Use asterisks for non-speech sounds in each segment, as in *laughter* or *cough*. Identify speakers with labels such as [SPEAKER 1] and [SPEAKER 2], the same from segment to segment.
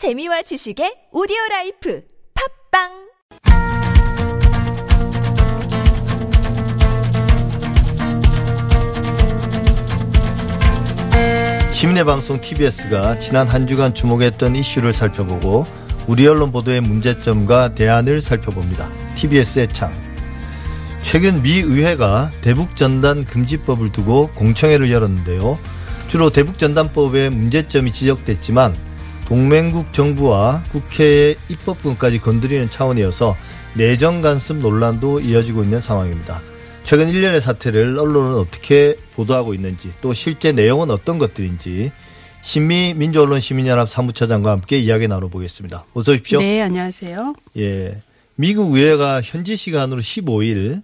[SPEAKER 1] 재미와 지식의 오디오 라이프 팟빵
[SPEAKER 2] 시민의 방송 TBS가 지난 한 주간 주목했던 이슈를 살펴보고 우리 언론 보도의 문제점과 대안을 살펴봅니다. TBS의 창. 최근 미 의회가 대북 전단 금지법을 두고 공청회를 열었는데요. 주로 대북 전단법에 문제점이 지적됐지만 동맹국 정부와 국회의 입법권까지 건드리는 차원이어서 내정 간섭 논란도 이어지고 있는 상황입니다. 최근 일련의 사태를 언론은 어떻게 보도하고 있는지 또 실제 내용은 어떤 것들인지 신미 민주언론 시민연합 사무처장과 함께 이야기 나눠보겠습니다. 어서 오십시오.
[SPEAKER 3] 네, 안녕하세요.
[SPEAKER 2] 예. 미국 의회가 현지 시간으로 15일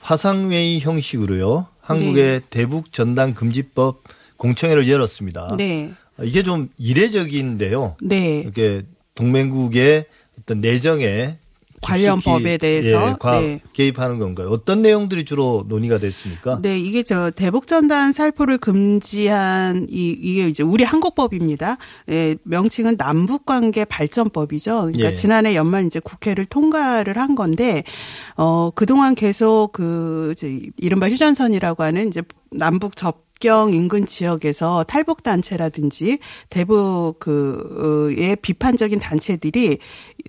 [SPEAKER 2] 화상회의 형식으로요. 한국의
[SPEAKER 3] 네.
[SPEAKER 2] 대북 전단 금지법 공청회를 열었습니다.
[SPEAKER 3] 네.
[SPEAKER 2] 이게 좀 이례적인데요.
[SPEAKER 3] 네.
[SPEAKER 2] 이렇게 동맹국의 어떤 내정에
[SPEAKER 3] 관련 법에 대해서,
[SPEAKER 2] 예, 과-
[SPEAKER 3] 네.
[SPEAKER 2] 개입하는 건가요? 어떤 내용들이 주로 논의가 됐습니까?
[SPEAKER 3] 네, 이게 저 대북전단 살포를 금지한 이 이게 이제 우리 한국법입니다. 예, 명칭은 남북관계 발전법이죠. 그러니까
[SPEAKER 2] 예.
[SPEAKER 3] 지난해 연말 이제 국회를 통과를 한 건데 어 그동안 계속 그 이제 이른바 휴전선이라고 하는 이제 남북 접 경 인근 지역에서 탈북 단체라든지 대북 그의 비판적인 단체들이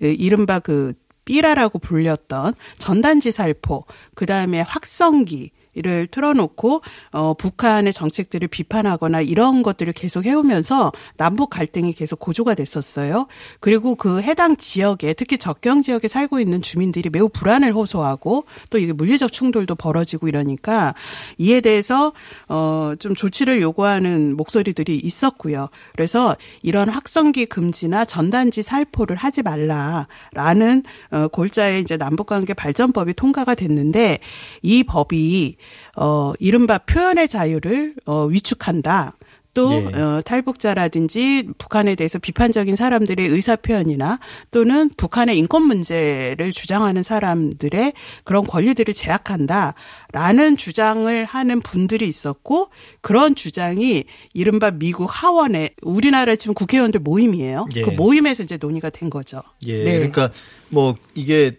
[SPEAKER 3] 예, 이른바 그 삐라라고 불렸던 전단지 살포, 그 다음에 확성기, 를 틀어놓고 어 북한의 정책들을 비판하거나 이런 것들을 계속 해오면서 남북 갈등이 계속 고조가 됐었어요. 그리고 그 해당 지역에 특히 적경 지역에 살고 있는 주민들이 매우 불안을 호소하고 또 이게 물리적 충돌도 벌어지고 이러니까 이에 대해서 어좀 조치를 요구하는 목소리들이 있었고요. 그래서 이런 확성기 금지나 전단지 살포를 하지 말라라는 어 골자의 이제 남북관계 발전법이 통과가 됐는데 이 법이 어 이른바 표현의 자유를 어 위축한다. 또
[SPEAKER 2] 예.
[SPEAKER 3] 어, 탈북자라든지 북한에 대해서 비판적인 사람들의 의사 표현이나 또는 북한의 인권 문제를 주장하는 사람들의 그런 권리들을 제약한다라는 주장을 하는 분들이 있었고 그런 주장이 이른바 미국 하원에 우리나라 지금 국회의원들 모임이에요.
[SPEAKER 2] 예.
[SPEAKER 3] 그 모임에서 이제 논의가 된 거죠.
[SPEAKER 2] 예.
[SPEAKER 3] 네.
[SPEAKER 2] 그러니까 뭐 이게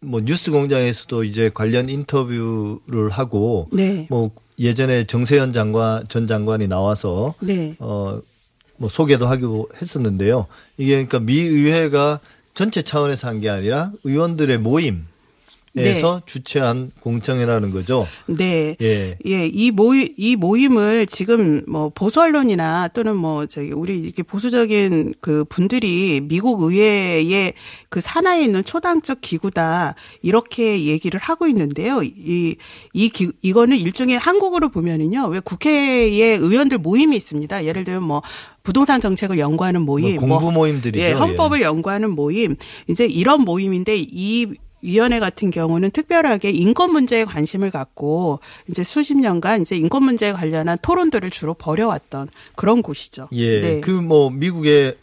[SPEAKER 2] 뭐 뉴스 공장에서도 이제 관련 인터뷰를 하고
[SPEAKER 3] 네.
[SPEAKER 2] 뭐 예전에 정세현 장관 전 장관이 나와서
[SPEAKER 3] 네.
[SPEAKER 2] 어뭐 소개도 하기도 했었는데요. 이게 그러니까 미 의회가 전체 차원에서 한 게 아니라 의원들의 모임 에서
[SPEAKER 3] 네.
[SPEAKER 2] 주최한 공청회라는 거죠.
[SPEAKER 3] 네.
[SPEAKER 2] 예.
[SPEAKER 3] 예, 이 모임, 이 모임을 지금 뭐 보수 언론이나 또는 뭐 저기 우리 이렇게 보수적인 그 분들이 미국 의회의 그 산하에 있는 초당적 기구다 이렇게 얘기를 하고 있는데요. 이, 이 기, 이거는 일종의 한국으로 보면은요. 왜 국회에 의원들 모임이 있습니다. 예를 들면 뭐 부동산 정책을 연구하는 모임,
[SPEAKER 2] 뭐 공부 모임들이죠.
[SPEAKER 3] 예, 헌법을 연구하는 모임, 이제 이런 모임인데 이 위원회 같은 경우는 특별하게 인권 문제에 관심을 갖고 이제 수십 년간 이제 인권 문제에 관련한 토론들을 주로 벌여왔던 그런 곳이죠.
[SPEAKER 2] 예.
[SPEAKER 3] 네.
[SPEAKER 2] 그뭐 미국의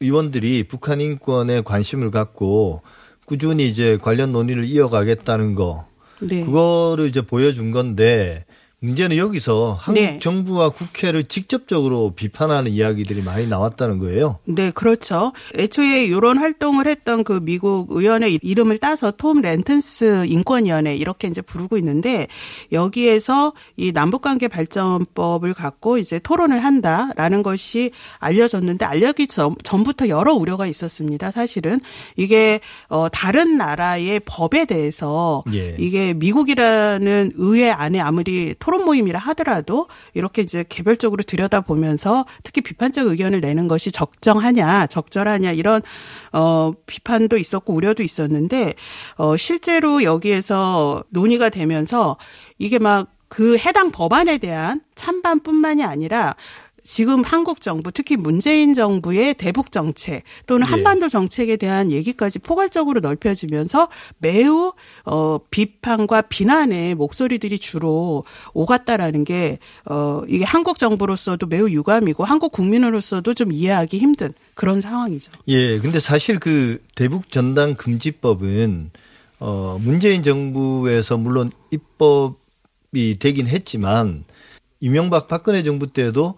[SPEAKER 2] 의원들이 북한 인권에 관심을 갖고 꾸준히 이제 관련 논의를 이어가겠다는 거
[SPEAKER 3] 네.
[SPEAKER 2] 그거를 이제 보여준 건데 문제는 여기서 한국
[SPEAKER 3] 네.
[SPEAKER 2] 정부와 국회를 직접적으로 비판하는 이야기들이 많이 나왔다는 거예요.
[SPEAKER 3] 네, 그렇죠. 애초에 이런 활동을 했던 그 미국 의원의 이름을 따서 톰 렌턴스 인권위원회 이렇게 이제 부르고 있는데 여기에서 이 남북관계 발전법을 갖고 이제 토론을 한다라는 것이 알려졌는데 알려기 전, 전부터 여러 우려가 있었습니다. 사실은 이게 어 다른 나라의 법에 대해서
[SPEAKER 2] 예.
[SPEAKER 3] 이게 미국이라는 의회 안에 아무리 토론 모임이라 하더라도 이렇게 이제 개별적으로 들여다보면서 특히 비판적 의견을 내는 것이 적정하냐, 적절하냐 이런 어 비판도 있었고 우려도 있었는데 어 실제로 여기에서 논의가 되면서 이게 막 그 해당 법안에 대한 찬반뿐만이 아니라 지금 한국 정부 특히 문재인 정부의 대북 정책 또는
[SPEAKER 2] 예.
[SPEAKER 3] 한반도 정책에 대한 얘기까지 포괄적으로 넓혀지면서 매우 어 비판과 비난의 목소리들이 주로 오갔다라는 게 어 이게 한국 정부로서도 매우 유감이고 한국 국민으로서도 좀 이해하기 힘든 그런 상황이죠.
[SPEAKER 2] 예. 근데 사실 그 대북 전단 금지법은 어 문재인 정부에서 물론 입법이 되긴 했지만 이명박 박근혜 정부 때도 어,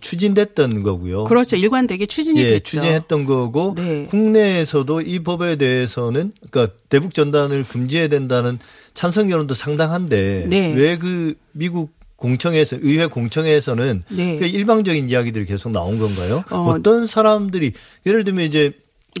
[SPEAKER 2] 추진됐던 거고요.
[SPEAKER 3] 그렇죠. 일관되게 추진이
[SPEAKER 2] 예,
[SPEAKER 3] 됐죠.
[SPEAKER 2] 추진했던 거고
[SPEAKER 3] 네.
[SPEAKER 2] 국내에서도 이 법에 대해서는 그러니까 대북 전단을 금지해야 된다는 찬성 여론도 상당한데
[SPEAKER 3] 네.
[SPEAKER 2] 왜그 미국 공청회에서 의회 공청회에서는
[SPEAKER 3] 네.
[SPEAKER 2] 그 일방적인 이야기들이 계속 나온 건가요?
[SPEAKER 3] 어.
[SPEAKER 2] 어, 떤 사람들이 예를 들면 이제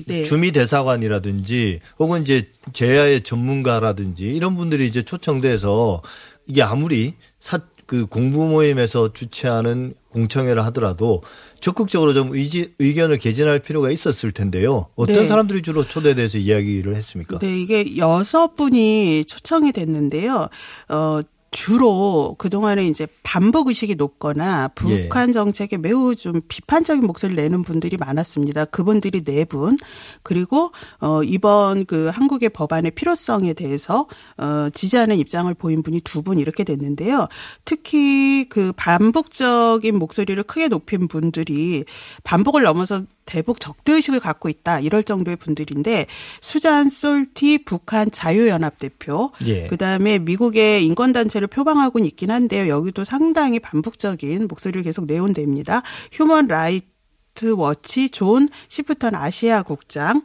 [SPEAKER 3] 네.
[SPEAKER 2] 주미 대사관이라든지 혹은 이제 제야의 전문가라든지 이런 분들이 이제 초청돼서 이게 아무리 사, 그 공부 모임에서 주최하는 공청회를 하더라도 적극적으로 좀 의지, 의견을 개진할 필요가 있었을 텐데요. 어떤
[SPEAKER 3] 네.
[SPEAKER 2] 사람들이 주로 초대돼서 이야기를 했습니까?
[SPEAKER 3] 네, 이게 여섯 분이 초청이 됐는데요. 어, 주로 그동안에 이제 반복 의식이 높거나
[SPEAKER 2] 예.
[SPEAKER 3] 북한 정책에 매우 좀 비판적인 목소리를 내는 분들이 많았습니다. 그분들이 네 분. 그리고 어 이번 그 한국의 법안의 필요성에 대해서 어 지지하는 입장을 보인 분이 두 분 이렇게 됐는데요. 특히 그 반북적인 목소리를 크게 높인 분들이 반북을 넘어서 대북 적대 의식을 갖고 있다 이럴 정도의 분들인데 수잔 솔티 북한 자유연합 대표
[SPEAKER 2] 예.
[SPEAKER 3] 그다음에 미국의 인권 단체를 표방하고는 있긴 한데요. 여기도 상당히 반북적인 목소리를 계속 내온 데입니다. Human Rights Watch 존 시프턴 아시아 국장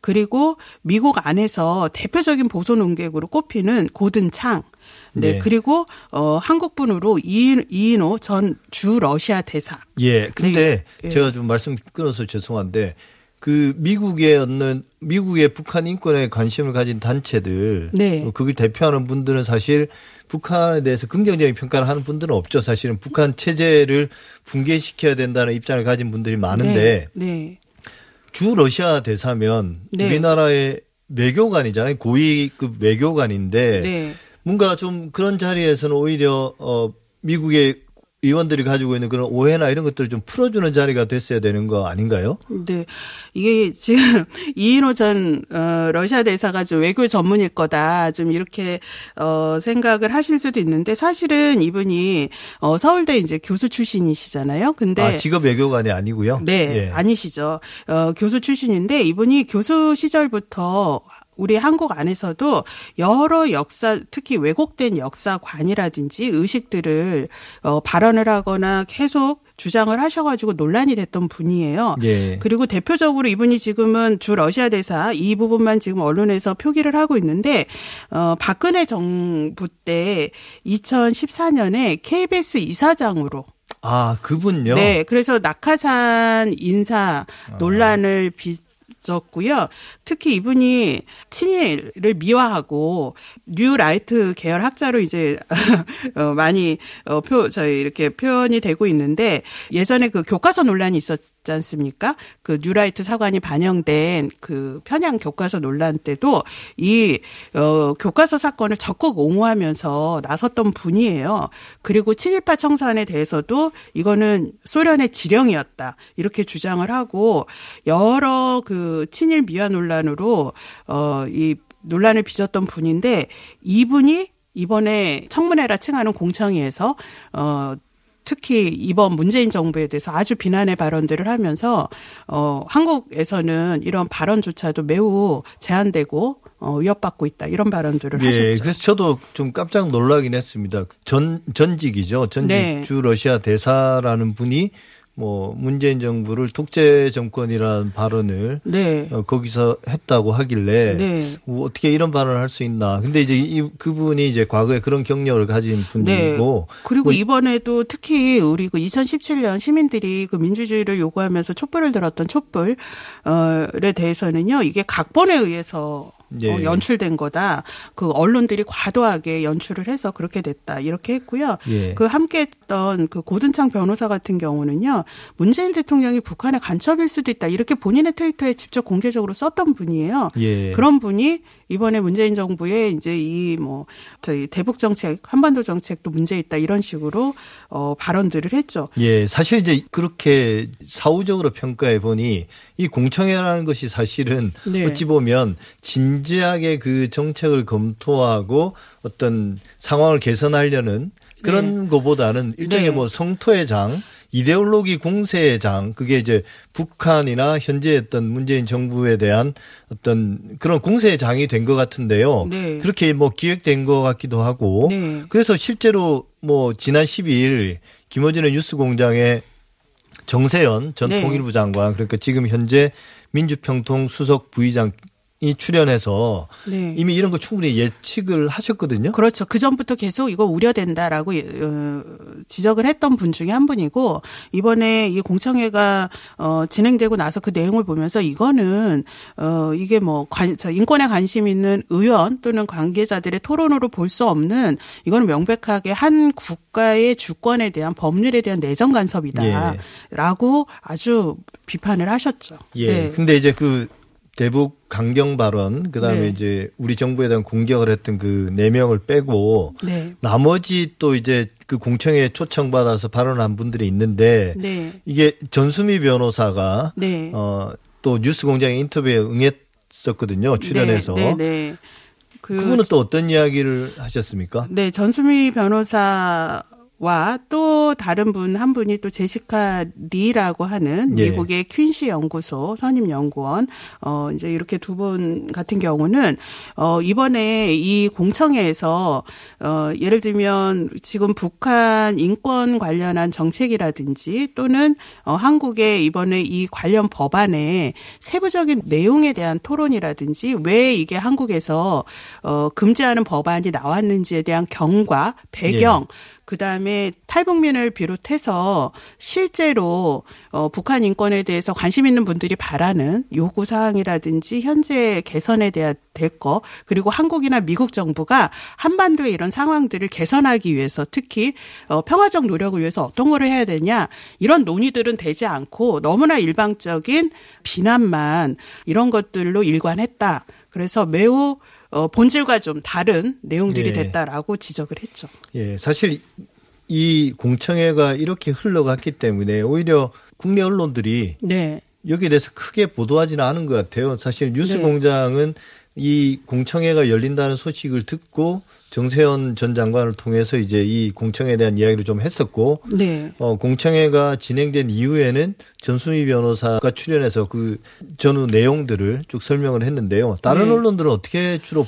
[SPEAKER 3] 그리고 미국 안에서 대표적인 보수 농객으로 꼽히는 고든 창 네,
[SPEAKER 2] 네.
[SPEAKER 3] 그리고 어 한국분으로 이인, 이인호 전 주 러시아 대사.
[SPEAKER 2] 예. 근데
[SPEAKER 3] 네.
[SPEAKER 2] 제가 좀 말씀 끊어서 죄송한데 그 미국의 어느 미국의 북한 인권에 관심을 가진 단체들
[SPEAKER 3] 네.
[SPEAKER 2] 어, 그걸 대표하는 분들은 사실 북한에 대해서 긍정적인 평가를 하는 분들은 없죠. 사실은 북한 체제를 붕괴시켜야 된다는 입장을 가진 분들이 많은데
[SPEAKER 3] 네. 네.
[SPEAKER 2] 주 러시아 대사면
[SPEAKER 3] 네.
[SPEAKER 2] 우리나라의 외교관이잖아요. 고위급 외교관인데
[SPEAKER 3] 네.
[SPEAKER 2] 뭔가 좀 그런 자리에서는 오히려 어 미국의 의원들이 가지고 있는 그런 오해나 이런 것들을 좀 풀어주는 자리가 됐어야 되는 거 아닌가요?
[SPEAKER 3] 네. 이게 지금 *laughs* 이인호 전 어, 러시아 대사가 좀 외교 전문일 거다. 좀 이렇게 어 생각을 하실 수도 있는데 사실은 이분이 어 서울대 이제 교수 출신이시잖아요. 근데
[SPEAKER 2] 아, 직업 외교관이 아니고요.
[SPEAKER 3] 네,
[SPEAKER 2] 예.
[SPEAKER 3] 아니시죠. 어, 교수 출신인데 이분이 교수 시절부터 우리 한국 안에서도 여러 역사, 특히 왜곡된 역사관이라든지 의식들을 어, 발언을 하거나 계속 주장을 하셔가지고 논란이 됐던 분이에요.
[SPEAKER 2] 예.
[SPEAKER 3] 그리고 대표적으로 이분이 지금은 주 러시아 대사 이 부분만 지금 언론에서 표기를 하고 있는데 어 박근혜 정부 때 2014년에 KBS 이사장으로
[SPEAKER 2] 아, 그분요?
[SPEAKER 3] 네, 그래서 낙하산 인사 논란을 빚었고요. 특히 이분이 친일을 미화하고 뉴라이트 계열 학자로 이제 *laughs* 어, 많이 어, 표 저희 이렇게 표현이 되고 있는데 예전에 그 교과서 논란이 있었 지 않습니까? 그 뉴라이트 사관이 반영된 그 편향 교과서 논란 때도 이 어, 교과서 사건을 적극 옹호하면서 나섰던 분이에요. 그리고 친일파 청산에 대해서도 이거는 소련의 지령이었다 이렇게 주장을 하고 여러 그 친일 미화 논란으로 어이 논란을 빚었던 분인데 이분이 이번에 청문회라 칭하는 공청회에서 어 특히 이번 문재인 정부에 대해서 아주 비난의 발언들을 하면서 어 한국에서는 이런 발언조차도 매우 제한되고 어 위협받고 있다 이런 발언들을
[SPEAKER 2] 예,
[SPEAKER 3] 하셨죠.
[SPEAKER 2] 그래서 저도 좀 깜짝 놀라긴 했습니다. 전 전직이죠. 전직
[SPEAKER 3] 네.
[SPEAKER 2] 주 러시아 대사라는 분이 뭐 문재인 정부를 독재 정권이라는 발언을
[SPEAKER 3] 네.
[SPEAKER 2] 어, 거기서 했다고 하길래
[SPEAKER 3] 네.
[SPEAKER 2] 뭐 어떻게 이런 발언을 할 수 있나. 근데 이제 이 그분이 이제 과거에 그런 경력을 가진 분이고
[SPEAKER 3] 그리고
[SPEAKER 2] 뭐
[SPEAKER 3] 이번에도 특히 우리 그 2017년 시민들이 그 민주주의를 요구하면서 촛불을 들었던 촛불에 대해서는요, 이게 각본에 의해서
[SPEAKER 2] 예.
[SPEAKER 3] 어, 연출된 거다. 그 언론들이 과도하게 연출을 해서 그렇게 됐다. 이렇게 했고요.
[SPEAKER 2] 예.
[SPEAKER 3] 그 함께 했던 그 고든창 변호사 같은 경우는요, 문재인 대통령이 북한의 간첩일 수도 있다. 이렇게 본인의 트위터에 직접 공개적으로 썼던 분이에요.
[SPEAKER 2] 예.
[SPEAKER 3] 그런 분이 이번에 문재인 정부의 이제 이 뭐 저희 대북 정책, 한반도 정책도 문제 있다 이런 식으로 어 발언들을 했죠.
[SPEAKER 2] 예, 사실 이제 그렇게 사후적으로 평가해 보니 이 공청회라는 것이 사실은
[SPEAKER 3] 네.
[SPEAKER 2] 어찌 보면 진지하게 그 정책을 검토하고 어떤 상황을 개선하려는 그런 것보다는 일종의
[SPEAKER 3] 네.
[SPEAKER 2] 뭐 성토의 장, 이데올로기 공세의 장, 그게 이제 북한이나 현재 했던 문재인 정부에 대한 어떤 그런 공세의 장이 된 것 같은데요.
[SPEAKER 3] 네.
[SPEAKER 2] 그렇게 뭐 기획된 것 같기도 하고.
[SPEAKER 3] 네.
[SPEAKER 2] 그래서 실제로 뭐 지난 12일 김어준의 뉴스 공장에 정세현 전
[SPEAKER 3] 네.
[SPEAKER 2] 통일부 장관 그러니까 지금 현재 민주평통 수석 부의장 이 출연해서
[SPEAKER 3] 네.
[SPEAKER 2] 이미 이런 거 충분히 예측을 하셨거든요.
[SPEAKER 3] 그렇죠. 그 전부터 계속 이거 우려된다라고 어, 지적을 했던 분 중에 한 분이고 이번에 이 공청회가 어, 진행되고 나서 그 내용을 보면서 이거는 어, 이게 뭐 관, 저 인권에 관심 있는 의원 또는 관계자들의 토론으로 볼 수 없는 이거는 명백하게 한 국가의 주권에 대한 법률에 대한 내정 간섭이다라고 아주 비판을 하셨죠.
[SPEAKER 2] 예.
[SPEAKER 3] 네.
[SPEAKER 2] 근데 이제 그 대북 강경 발언 그다음에
[SPEAKER 3] 네.
[SPEAKER 2] 이제 우리 정부에 대한 공격을 했던 그 네 명을 빼고
[SPEAKER 3] 네.
[SPEAKER 2] 나머지 또 이제 그 공청회에 초청 받아서 발언한 분들이 있는데
[SPEAKER 3] 네.
[SPEAKER 2] 이게 전수미 변호사가
[SPEAKER 3] 네.
[SPEAKER 2] 어또 뉴스공장의 인터뷰에 응했었거든요. 출연해서.
[SPEAKER 3] 네. 네. 네. 그
[SPEAKER 2] 그분은 또 어떤 이야기를 하셨습니까?
[SPEAKER 3] 네, 전수미 변호사 와또 다른 분 한 분이 또 제시카 리라고 하는
[SPEAKER 2] 예.
[SPEAKER 3] 미국의 퀸시 연구소 선임 연구원 어 이제 이렇게 두 분 같은 경우는 어 이번에 이 공청회에서 어 예를 들면 지금 북한 인권 관련한 정책이라든지 또는 어 한국의 이번에 이 관련 법안의 세부적인 내용에 대한 토론이라든지 왜 이게 한국에서 어 금지하는 법안이 나왔는지에 대한 경과, 배경 그 다음에 탈북민을 비롯해서 실제로 어, 북한 인권에 대해서 관심 있는 분들이 바라는 요구 사항이라든지 현재 개선에 대한 될거 그리고 한국이나 미국 정부가 한반도의 이런 상황들을 개선하기 위해서 특히 어, 평화적 노력을 위해서 어떤 거를 해야 되냐 이런 논의들은 되지 않고 너무나 일방적인 비난만 이런 것들로 일관했다. 그래서 매우 어, 본질과 좀 다른 내용들이
[SPEAKER 2] 예.
[SPEAKER 3] 됐다라고 지적을 했죠.
[SPEAKER 2] 예, 사실 이 공청회가 이렇게 흘러갔기 때문에 오히려 국내 언론들이
[SPEAKER 3] 네.
[SPEAKER 2] 여기에 대해서 크게 보도하지는 않은 것 같아요. 사실
[SPEAKER 3] 네.
[SPEAKER 2] 뉴스공장은 이 공청회가 열린다는 소식을 듣고 정세현 전 장관을 통해서 이제 이 공청회에 대한 이야기를 좀 했었고
[SPEAKER 3] 네.
[SPEAKER 2] 어, 공청회가 진행된 이후에는 전수미 변호사가 출연해서 그 전후 내용들을 쭉 설명을 했는데요. 다른
[SPEAKER 3] 네.
[SPEAKER 2] 언론들은 어떻게 주로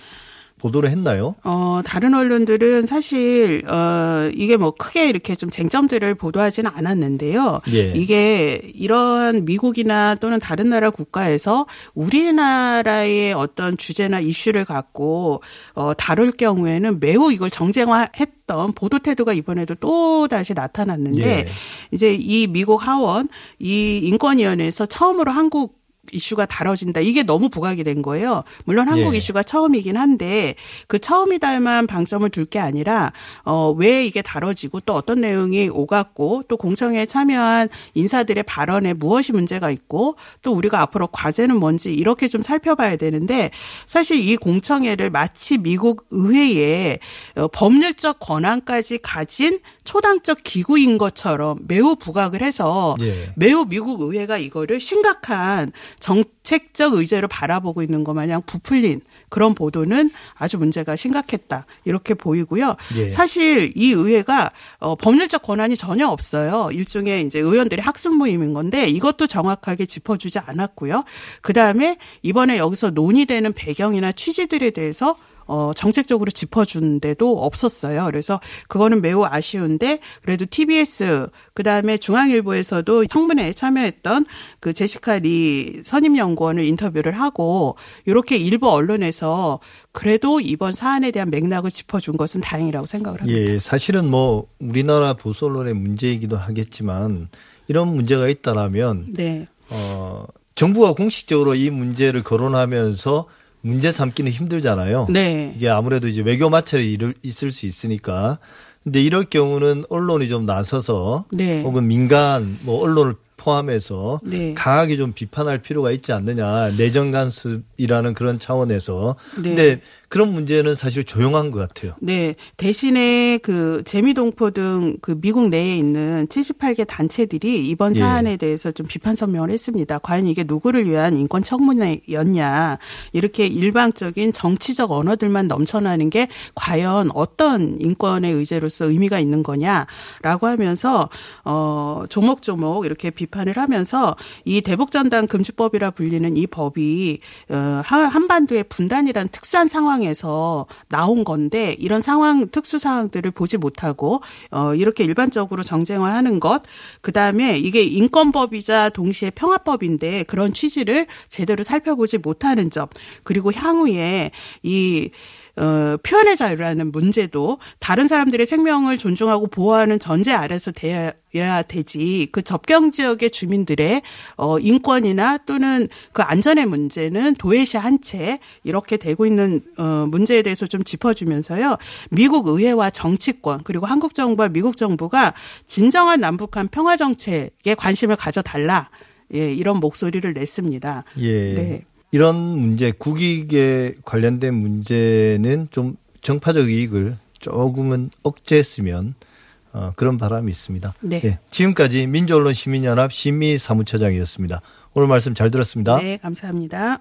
[SPEAKER 2] 보도를 했나요?
[SPEAKER 3] 어, 다른 언론들은 사실, 어, 이게 뭐 크게 이렇게 좀 쟁점들을 보도하지는 않았는데요.
[SPEAKER 2] 예.
[SPEAKER 3] 이게 이러한 미국이나 또는 다른 나라 국가에서 우리나라의 어떤 주제나 이슈를 갖고, 어, 다룰 경우에는 매우 이걸 정쟁화했던 보도 태도가 이번에도 또 다시 나타났는데,
[SPEAKER 2] 예.
[SPEAKER 3] 이제 이 미국 하원, 이 인권위원회에서 처음으로 한국 이슈가 다뤄진다. 이게 너무 부각이 된 거예요. 물론 한국
[SPEAKER 2] 예.
[SPEAKER 3] 이슈가 처음이긴 한데 그 처음이다만 방점을 둘 게 아니라 어 왜 이게 다뤄지고 또 어떤 내용이 오갔고 또 공청회에 참여한 인사들의 발언에 무엇이 문제가 있고 또 우리가 앞으로 과제는 뭔지 이렇게 좀 살펴봐야 되는데 사실 이 공청회를 마치 미국 의회에 어, 법률적 권한까지 가진 초당적 기구인 것처럼 매우 부각을 해서
[SPEAKER 2] 예.
[SPEAKER 3] 매우 미국 의회가 이거를 심각한 정책적 의제로 바라보고 있는 것 마냥 부풀린 그런 보도는 아주 문제가 심각했다. 이렇게 보이고요.
[SPEAKER 2] 예.
[SPEAKER 3] 사실 이 의회가 어, 법률적 권한이 전혀 없어요. 일종의 이제 의원들의 학습 모임인 건데 이것도 정확하게 짚어주지 않았고요. 그 다음에 이번에 여기서 논의되는 배경이나 취지들에 대해서 어, 정책적으로 짚어준 데도 없었어요. 그래서 그거는 매우 아쉬운데 그래도 TBS 그다음에 중앙일보에서도 청문회에 참여했던 그 제시카 리 선임 연구원을 인터뷰를 하고 이렇게 일부 언론에서 그래도 이번 사안에 대한 맥락을 짚어준 것은 다행이라고 생각을 합니다.
[SPEAKER 2] 예, 사실은 뭐 우리나라 보수 언론의 문제이기도 하겠지만 이런 문제가 있다라면
[SPEAKER 3] 네.
[SPEAKER 2] 어, 정부가 공식적으로 이 문제를 거론하면서 문제 삼기는 힘들잖아요.
[SPEAKER 3] 네.
[SPEAKER 2] 이게 아무래도 이제 외교 마찰이 있을 수 있으니까. 근데 이럴 경우는 언론이 좀 나서서
[SPEAKER 3] 네.
[SPEAKER 2] 혹은 민간 뭐 언론을 포함해서
[SPEAKER 3] 네.
[SPEAKER 2] 강하게 좀 비판할 필요가 있지 않느냐. 내정 간섭이라는 그런 차원에서.
[SPEAKER 3] 네.
[SPEAKER 2] 근데 그런 문제는 사실 조용한 것 같아요.
[SPEAKER 3] 네. 대신에 그 재미동포 등 그 미국 내에 있는 78개 단체들이 이번
[SPEAKER 2] 예.
[SPEAKER 3] 사안에 대해서 좀 비판 선명을 했습니다. 과연 이게 누구를 위한 인권 청문회였냐. 이렇게 일방적인 정치적 언어들만 넘쳐나는 게 과연 어떤 인권의 의제로서 의미가 있는 거냐라고 하면서 어 조목조목 이렇게 비 판을 하면서 이 대북전단 금지법이라 불리는 이 법이 어, 한반도의 분단이란 특수한 상황에서 나온 건데 이런 상황 특수 상황들을 보지 못하고 어, 이렇게 일반적으로 정쟁화하는 것 그다음에 이게 인권법이자 동시에 평화법인데 그런 취지를 제대로 살펴보지 못하는 점 그리고 향후에 이 어, 표현의 자유라는 문제도 다른 사람들의 생명을 존중하고 보호하는 전제 아래서 돼야 되지 그 접경 지역의 주민들의 어, 인권이나 또는 그 안전의 문제는 도외시 한 채 이렇게 되고 있는 어, 문제에 대해서 좀 짚어주면서요 미국 의회와 정치권 그리고 한국 정부와 미국 정부가 진정한 남북한 평화 정책에 관심을 가져달라 예, 이런 목소리를 냈습니다.
[SPEAKER 2] 예. 네. 이런 문제, 국익에 관련된 문제는 좀 정파적 이익을 조금은 억제했으면 어, 그런 바람이 있습니다.
[SPEAKER 3] 네. 네.
[SPEAKER 2] 지금까지 민주언론 시민연합 심의 사무처장이었습니다. 오늘 말씀 잘 들었습니다.
[SPEAKER 3] 네, 감사합니다.